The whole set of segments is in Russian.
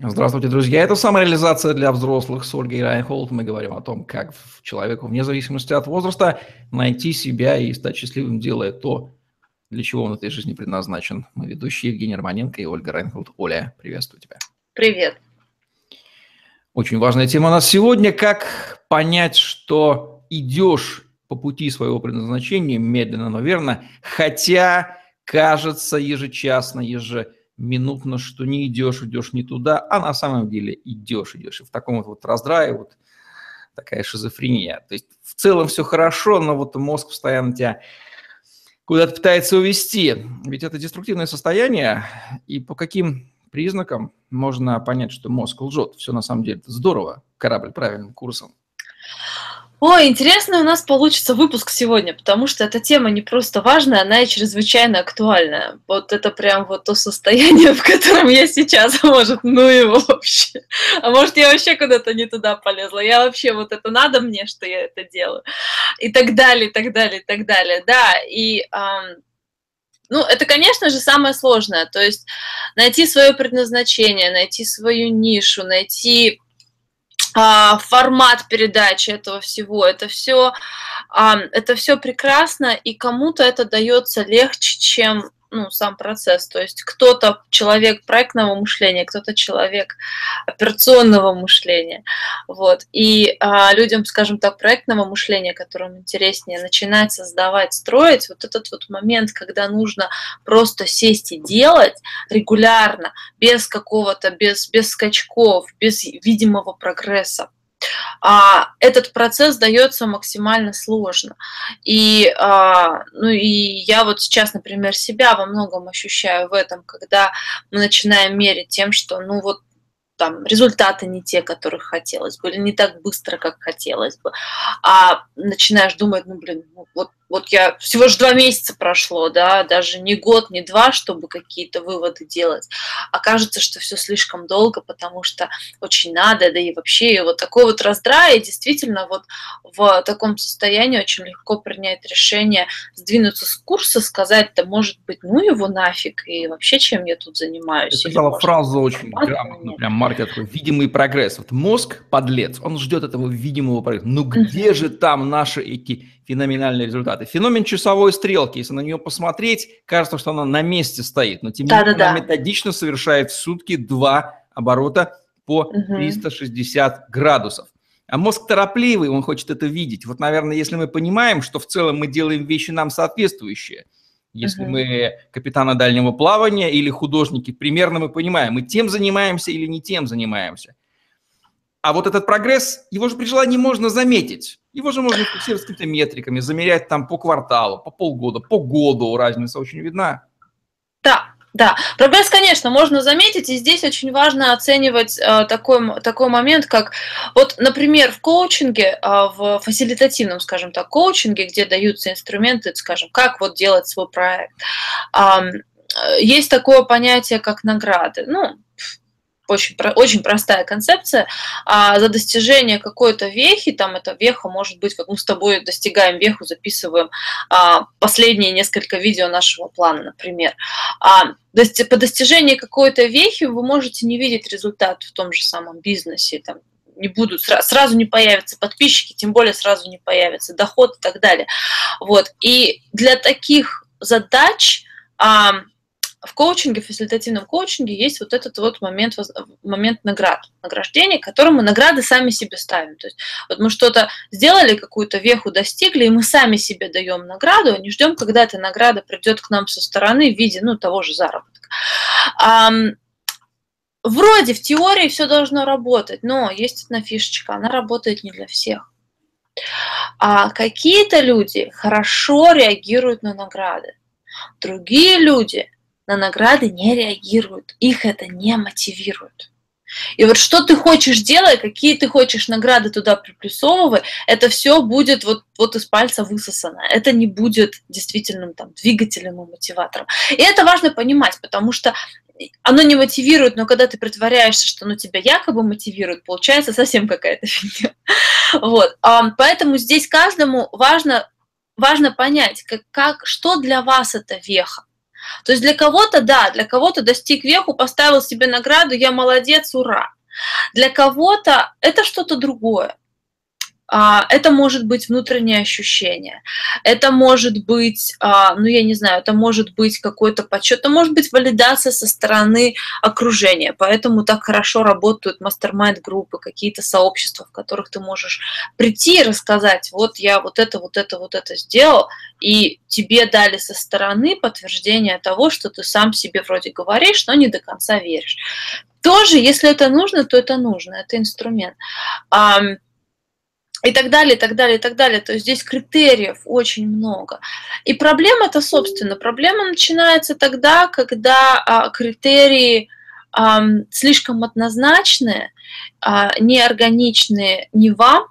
Здравствуйте, друзья. Это самореализация для взрослых с Ольгой Райнхолд. Мы говорим о том, как человеку, вне зависимости от возраста, найти себя и стать счастливым, делая то, для чего он в этой жизни предназначен. Мы ведущие Евгений Романенко и Ольга Райнхолд. Оля, приветствую тебя. Привет. Очень важная тема у нас сегодня. Как понять, что идешь по пути своего предназначения, медленно, но верно, хотя кажется ежечасно, ежеминутно, минутно, что не идешь, идешь не туда, а на самом деле идешь, идешь. И в таком вот, вот раздрае вот такая шизофрения. То есть в целом все хорошо, но вот мозг постоянно тебя куда-то пытается увести. Ведь это деструктивное состояние, и по каким признакам можно понять, что мозг лжет. Все на самом деле здорово, корабль правильным курсом. Ой, интересный у нас получится выпуск сегодня, потому что эта тема не просто важная, она и чрезвычайно актуальная. Вот это прям вот то состояние, в котором я сейчас, а может, ну его вообще. А может, я вообще куда-то не туда полезла. Я вообще, вот это надо мне, что я это делаю. И так далее, и так далее, и так далее. Да, и эм, ну, это, конечно же, самое сложное. То есть найти свое предназначение, найти свою нишу, найти формат передачи этого всего. Это все, это все прекрасно, и кому-то это дается легче, чем ну, сам процесс. То есть кто-то человек проектного мышления, кто-то человек операционного мышления. Вот. И а, людям, скажем так, проектного мышления, которым интереснее начинать создавать, строить, вот этот вот момент, когда нужно просто сесть и делать регулярно, без какого-то, без, без скачков, без видимого прогресса а, этот процесс дается максимально сложно. И, а, ну, и я вот сейчас, например, себя во многом ощущаю в этом, когда мы начинаем мерить тем, что, ну вот, там результаты не те, которых хотелось бы, или не так быстро, как хотелось бы, а начинаешь думать, ну, блин, ну, вот вот я всего же два месяца прошло, да, даже не год, не два, чтобы какие-то выводы делать. Окажется, что все слишком долго, потому что очень надо, да и вообще и вот такой вот раздрай, действительно вот в таком состоянии очень легко принять решение сдвинуться с курса, сказать, да может быть, ну его нафиг, и вообще чем я тут занимаюсь. Ты сказала фразу очень грамотно, прям маркер такой, видимый прогресс. Вот мозг, подлец, он ждет этого видимого прогресса. Ну где же там наши эти феноменальные результаты. Феномен часовой стрелки, если на нее посмотреть, кажется, что она на месте стоит, но тем не менее она методично совершает в сутки два оборота по 360 градусов. А мозг торопливый, он хочет это видеть. Вот, наверное, если мы понимаем, что в целом мы делаем вещи нам соответствующие, если uh-huh. мы капитаны дальнего плавания или художники, примерно мы понимаем, мы тем занимаемся или не тем занимаемся. А вот этот прогресс, его же при желании можно заметить. Его же можно фиксировать какими-то метриками, замерять там по кварталу, по полгода, по году. Разница очень видна. Да, да, прогресс, конечно, можно заметить, и здесь очень важно оценивать э, такой, такой момент, как вот, например, в коучинге, э, в фасилитативном, скажем так, коучинге, где даются инструменты, скажем, как вот делать свой проект, э, есть такое понятие, как награды. Ну, очень, очень простая концепция, а за достижение какой-то вехи, там эта веха может быть, как мы с тобой достигаем веху, записываем а, последние несколько видео нашего плана, например. А, по достижении какой-то вехи вы можете не видеть результат в том же самом бизнесе, там, не будут, сразу не появятся подписчики, тем более сразу не появится доход и так далее. Вот. И для таких задач а, в коучинге, в фасилитативном коучинге есть вот этот вот момент, момент наград, награждения, которым мы награды сами себе ставим. То есть вот мы что-то сделали, какую-то веху достигли, и мы сами себе даем награду, а не ждем, когда эта награда придет к нам со стороны в виде ну, того же заработка. А, вроде в теории все должно работать, но есть одна фишечка, она работает не для всех. А какие-то люди хорошо реагируют на награды. Другие люди на награды не реагируют, их это не мотивирует. И вот что ты хочешь делать, какие ты хочешь награды туда приплюсовывай, это все будет вот, вот из пальца высосано. Это не будет действительным там, двигателем и мотиватором. И это важно понимать, потому что оно не мотивирует, но когда ты притворяешься, что оно тебя якобы мотивирует, получается совсем какая-то фигня. Вот. Поэтому здесь каждому важно, важно понять, как, как, что для вас это веха. То есть для кого-то, да, для кого-то достиг веху, поставил себе награду, я молодец, ура. Для кого-то это что-то другое. А, это может быть внутреннее ощущение, это может быть, а, ну я не знаю, это может быть какой-то подсчет, это может быть валидация со стороны окружения, поэтому так хорошо работают мастер-майнд-группы, какие-то сообщества, в которых ты можешь прийти и рассказать, вот я вот это, вот это, вот это сделал, и тебе дали со стороны подтверждение того, что ты сам себе вроде говоришь, но не до конца веришь. Тоже, если это нужно, то это нужно, это инструмент и так далее, и так далее, и так далее. То есть здесь критериев очень много. И проблема-то, собственно, проблема начинается тогда, когда а, критерии а, слишком однозначные, а, неорганичные ни вам,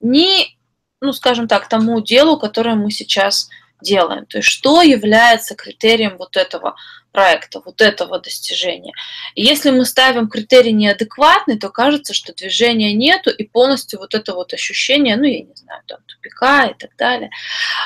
ни, ну, скажем так, тому делу, которое мы сейчас делаем. То есть что является критерием вот этого проекта, вот этого достижения. И если мы ставим критерий неадекватный, то кажется, что движения нету, и полностью вот это вот ощущение, ну, я не знаю, там, тупика и так далее.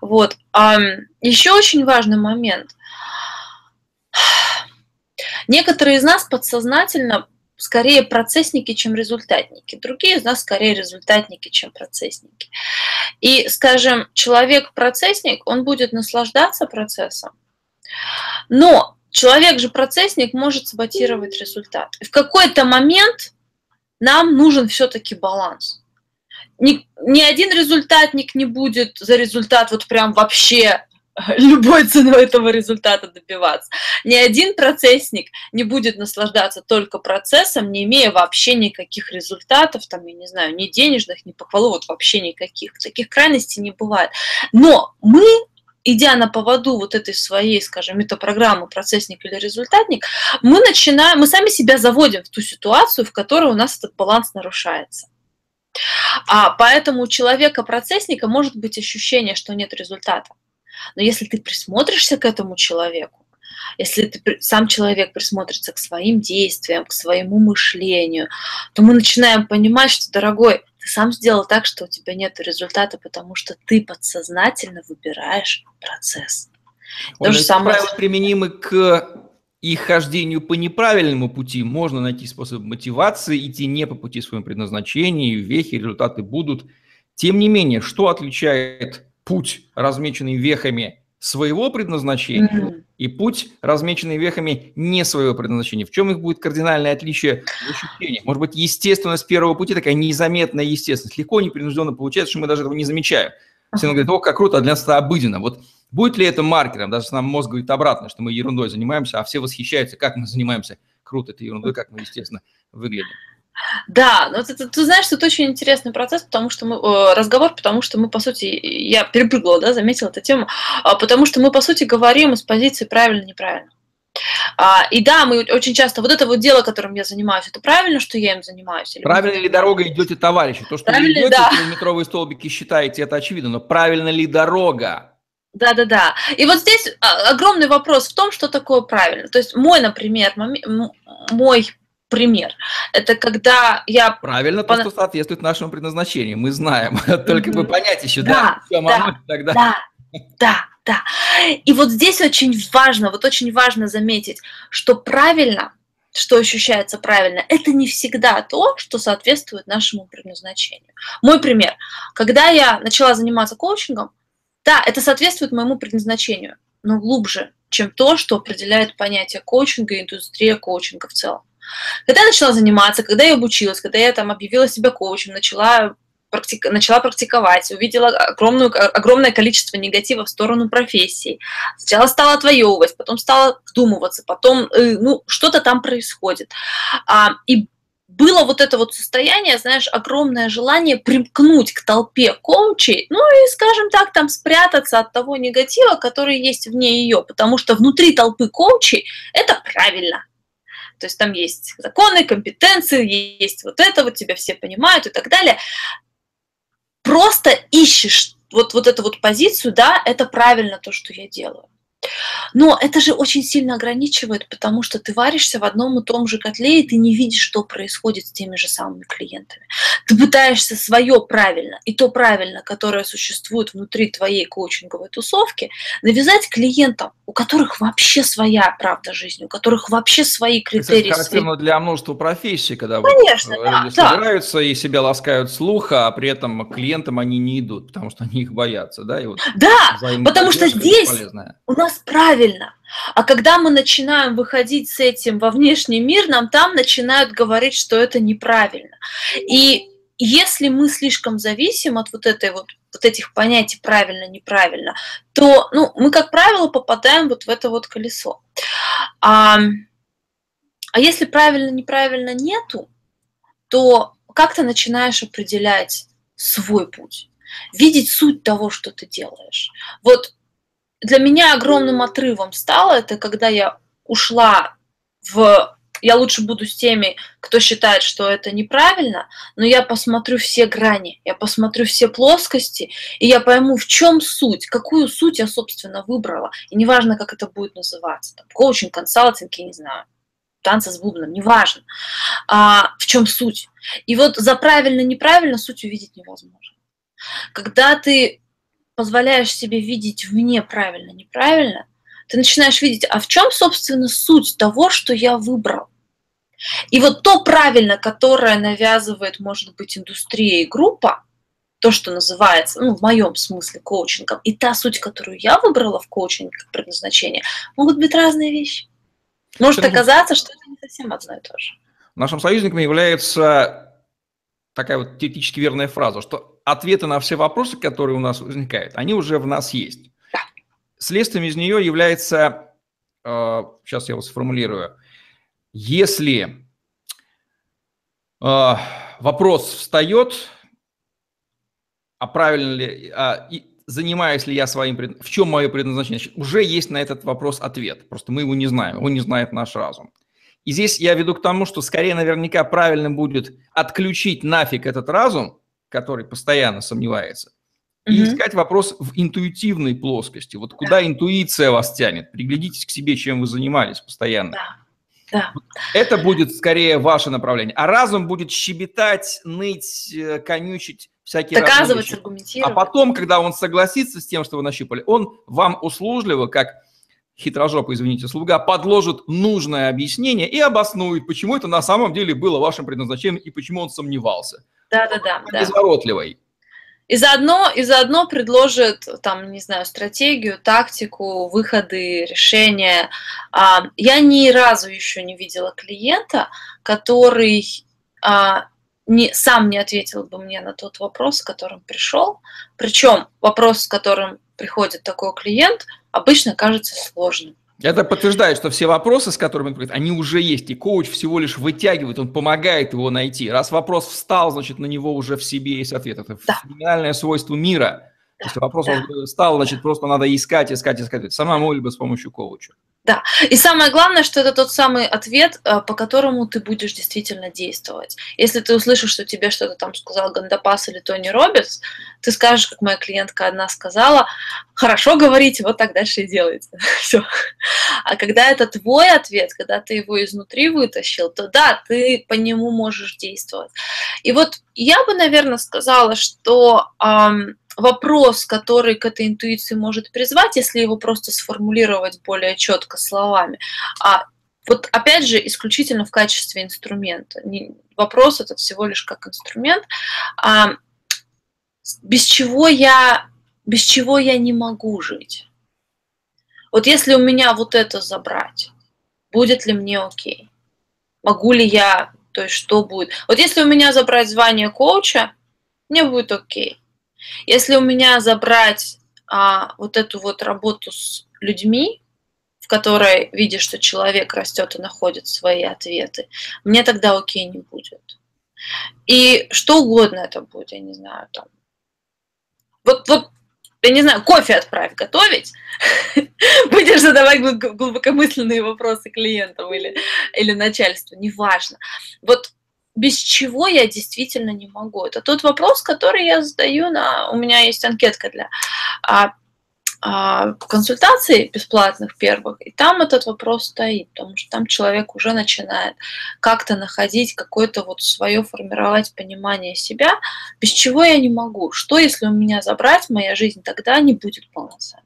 Вот. А еще очень важный момент. Некоторые из нас подсознательно скорее процессники, чем результатники. Другие из нас скорее результатники, чем процессники. И, скажем, человек-процессник, он будет наслаждаться процессом, но человек же процессник может саботировать результат. в какой-то момент нам нужен все-таки баланс. Ни, ни один результатник не будет за результат вот прям вообще любой ценой этого результата добиваться. Ни один процессник не будет наслаждаться только процессом, не имея вообще никаких результатов, там, я не знаю, ни денежных, ни похвалу, вот вообще никаких. Таких крайностей не бывает. Но мы идя на поводу вот этой своей, скажем, метапрограммы процессник или результатник, мы начинаем, мы сами себя заводим в ту ситуацию, в которой у нас этот баланс нарушается. А поэтому у человека-процессника может быть ощущение, что нет результата. Но если ты присмотришься к этому человеку, если ты, сам человек присмотрится к своим действиям, к своему мышлению, то мы начинаем понимать, что, дорогой, ты сам сделал так, что у тебя нет результата, потому что ты подсознательно выбираешь процесс. То же самое... правила применимы к их хождению по неправильному пути. Можно найти способ мотивации, идти не по пути своему предназначению, вехи, результаты будут. Тем не менее, что отличает путь, размеченный вехами своего предназначения, mm-hmm. и путь, размеченный вехами не своего предназначения. В чем их будет кардинальное отличие в ощущениях? Может быть, естественность первого пути такая незаметная естественность, легко, непринужденно получается, что мы даже этого не замечаем. Все говорят, о, как круто, а для нас это обыденно. Вот будет ли это маркером? Даже нам мозг говорит обратно, что мы ерундой занимаемся, а все восхищаются, как мы занимаемся. Круто, это ерундой, как мы, естественно, выглядим. Да, но ты, ты, ты знаешь, это очень интересный процесс, потому что мы э, разговор, потому что мы, по сути, я перепрыгнула, да, заметила эту тему, э, потому что мы, по сути, говорим из позиции правильно-неправильно. А, и да, мы очень часто, вот это вот дело, которым я занимаюсь, это правильно, что я им занимаюсь? Или правильно ли дорога идете, товарищи? То, что правильно, вы идете, да. метровые столбики считаете, это очевидно, но правильно ли дорога? Да, да, да. И вот здесь а, огромный вопрос в том, что такое правильно. То есть мой, например, мой пример. Это когда я... Правильно, то, что соответствует нашему предназначению. Мы знаем. Только бы понять еще, да, да, да, тогда. да, да, да. И вот здесь очень важно, вот очень важно заметить, что правильно, что ощущается правильно, это не всегда то, что соответствует нашему предназначению. Мой пример. Когда я начала заниматься коучингом, да, это соответствует моему предназначению, но глубже, чем то, что определяет понятие коучинга и индустрия коучинга в целом. Когда я начала заниматься, когда я обучилась, когда я там объявила себя коучем, начала практик... начала практиковать, увидела огромную, огромное количество негатива в сторону профессии. Сначала стала отвоевывать, потом стала вдумываться, потом, э, ну, что-то там происходит. А, и было вот это вот состояние, знаешь, огромное желание примкнуть к толпе коучей, ну и, скажем так, там спрятаться от того негатива, который есть вне ее, потому что внутри толпы коучей это правильно, то есть там есть законы, компетенции, есть вот это, вот тебя все понимают и так далее. Просто ищешь вот, вот эту вот позицию, да, это правильно то, что я делаю. Но это же очень сильно ограничивает, потому что ты варишься в одном и том же котле, и ты не видишь, что происходит с теми же самыми клиентами. Ты пытаешься свое правильно и то правильно, которое существует внутри твоей коучинговой тусовки, навязать клиентам, у которых вообще своя правда жизни, у которых вообще свои критерии. Это характерно свои... для множества профессий, когда Конечно, вот да, люди да. собираются и себя ласкают слуха, а при этом клиентам они не идут, потому что они их боятся, да? И вот да, потому что здесь у нас правильно. А когда мы начинаем выходить с этим во внешний мир, нам там начинают говорить, что это неправильно. И если мы слишком зависим от вот этой вот вот этих понятий правильно, неправильно, то, ну, мы, как правило, попадаем вот в это вот колесо. А, а если правильно, неправильно нету, то как ты начинаешь определять свой путь, видеть суть того, что ты делаешь. Вот для меня огромным отрывом стало это, когда я ушла в я лучше буду с теми, кто считает, что это неправильно, но я посмотрю все грани, я посмотрю все плоскости, и я пойму, в чем суть, какую суть я, собственно, выбрала. И неважно, как это будет называться. Там, коучинг, консалтинг, я не знаю, танцы с бубном, неважно. А, в чем суть. И вот за правильно-неправильно суть увидеть невозможно. Когда ты позволяешь себе видеть вне правильно, неправильно, ты начинаешь видеть, а в чем, собственно, суть того, что я выбрал. И вот то правильно, которое навязывает, может быть, индустрия и группа, то, что называется, ну, в моем смысле, коучингом, и та суть, которую я выбрала в коучинге как предназначение, могут быть разные вещи. Может оказаться, что это не совсем одно и то же. Нашим союзником является такая вот теоретически верная фраза, что ответы на все вопросы, которые у нас возникают, они уже в нас есть. Да. Следствием из нее является, э, сейчас я его сформулирую, если э, вопрос встает, а правильно ли, а, и занимаюсь ли я своим, в чем мое предназначение, значит, уже есть на этот вопрос ответ, просто мы его не знаем, его не знает наш разум. И здесь я веду к тому, что скорее наверняка правильно будет отключить нафиг этот разум, который постоянно сомневается, и mm искать вопрос в интуитивной плоскости. Вот куда да. интуиция вас тянет? Приглядитесь к себе, чем вы занимались постоянно. Да. Да. Это будет скорее ваше направление. А разум будет щебетать, ныть, э, конючить всякие Доказывать, аргументировать. А потом, когда он согласится с тем, что вы нащупали, он вам услужливо, как хитрожопый, извините, слуга, подложит нужное объяснение и обоснует, почему это на самом деле было вашим предназначением и почему он сомневался. Да-да-да. да. Изворотливый. И заодно, и заодно предложит, там, не знаю, стратегию, тактику, выходы, решения. А, я ни разу еще не видела клиента, который а, не, сам не ответил бы мне на тот вопрос, с которым пришел. Причем вопрос, с которым приходит такой клиент, обычно кажется сложным. Это подтверждает, что все вопросы, с которыми он приходит, они уже есть, и коуч всего лишь вытягивает, он помогает его найти. Раз вопрос встал, значит, на него уже в себе есть ответ. Это да. феноменальное свойство мира. Да. Если вопрос да. встал, значит, просто надо искать, искать, искать. Самому либо с помощью коуча. Да. И самое главное, что это тот самый ответ, э, по которому ты будешь действительно действовать. Если ты услышишь, что тебе что-то там сказал Гандапас или Тони Робертс, ты скажешь, как моя клиентка одна сказала, хорошо говорите, вот так дальше и делайте. Все. А когда это твой ответ, когда ты его изнутри вытащил, то да, ты по нему можешь действовать. И вот я бы, наверное, сказала, что эм, вопрос, который к этой интуиции может призвать, если его просто сформулировать более четко словами. А вот опять же исключительно в качестве инструмента. вопрос этот всего лишь как инструмент. А, без чего я без чего я не могу жить? Вот если у меня вот это забрать, будет ли мне окей? Могу ли я, то есть что будет? Вот если у меня забрать звание коуча, мне будет окей. Если у меня забрать а, вот эту вот работу с людьми, в которой видишь, что человек растет и находит свои ответы, мне тогда окей не будет. И что угодно это будет, я не знаю, там. Вот, вот я не знаю, кофе отправь готовить, будешь задавать глубокомысленные вопросы клиентам или, или начальству, неважно. Вот без чего я действительно не могу. Это тот вопрос, который я задаю на... У меня есть анкетка для... А, а, консультаций бесплатных первых, и там этот вопрос стоит, потому что там человек уже начинает как-то находить какое-то вот свое формировать понимание себя, без чего я не могу. Что, если у меня забрать, моя жизнь тогда не будет полноценной.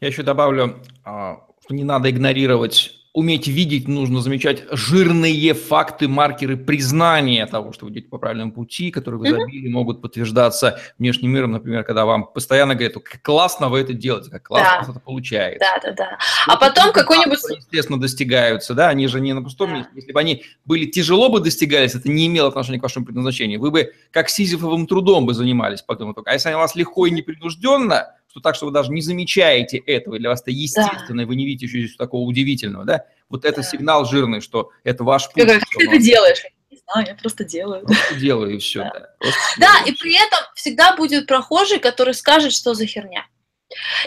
Я еще добавлю, а, что не надо игнорировать уметь видеть, нужно замечать жирные факты, маркеры признания того, что вы идете по правильному пути, которые вы забили, mm-hmm. могут подтверждаться внешним миром, например, когда вам постоянно говорят, как классно вы это делаете, как классно да. это получается. Да, да, да. А потом какой-нибудь... Естественно, достигаются, да, они же не на пустом да. месте. Если бы они были тяжело бы достигались, это не имело отношения к вашему предназначению. Вы бы как сизифовым трудом бы занимались потом. А если они у вас легко и непринужденно, что так, что вы даже не замечаете этого, для вас это естественно, да. вы не видите еще здесь такого удивительного, да, вот это да. сигнал жирный, что это ваш путь. Как ты это делаешь? Не знаю, я просто делаю. Просто делаю и все. Да, да. да и при этом всегда будет прохожий, который скажет, что за херня.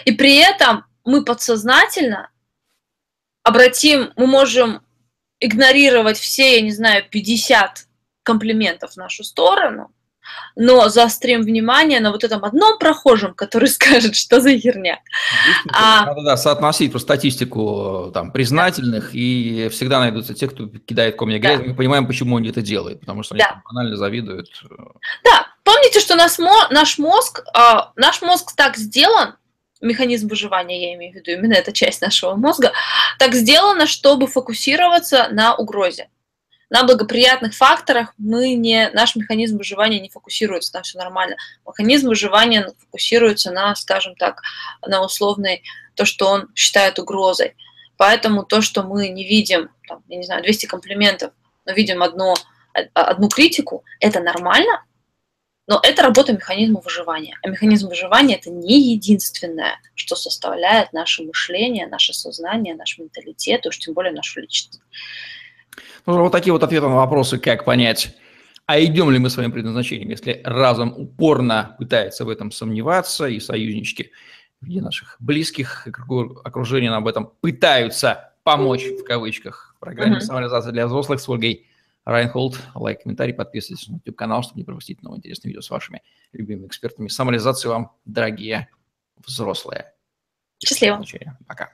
И при этом мы подсознательно обратим, мы можем игнорировать все, я не знаю, 50 комплиментов в нашу сторону, но заострим внимание на вот этом одном прохожем, который скажет, что за херня. А... Надо да, соотносить по статистику там, признательных, да. и всегда найдутся те, кто кидает комья грязи. Да. Мы понимаем, почему они это делают, потому что они да. банально завидуют. Да, помните, что наш, наш мозг, а, наш мозг так сделан, механизм выживания, я имею в виду, именно эта часть нашего мозга, так сделана, чтобы фокусироваться на угрозе на благоприятных факторах мы не, наш механизм выживания не фокусируется, там все нормально. Механизм выживания фокусируется на, скажем так, на условной, то, что он считает угрозой. Поэтому то, что мы не видим, там, я не знаю, 200 комплиментов, но видим одно, одну критику, это нормально, но это работа механизма выживания. А механизм выживания – это не единственное, что составляет наше мышление, наше сознание, наш менталитет, и уж тем более нашу личность. Вот такие вот ответы на вопросы, как понять, а идем ли мы своим предназначением, если разум упорно пытается в этом сомневаться, и союзнички в виде наших близких окружения нам об этом пытаются помочь, в кавычках, в программе «Самореализация для взрослых» с Ольгой Райнхолд. Лайк, комментарий, подписывайтесь на YouTube-канал, чтобы не пропустить новые интересные видео с вашими любимыми экспертами. Самореализации вам, дорогие взрослые. Счастливо. Пока.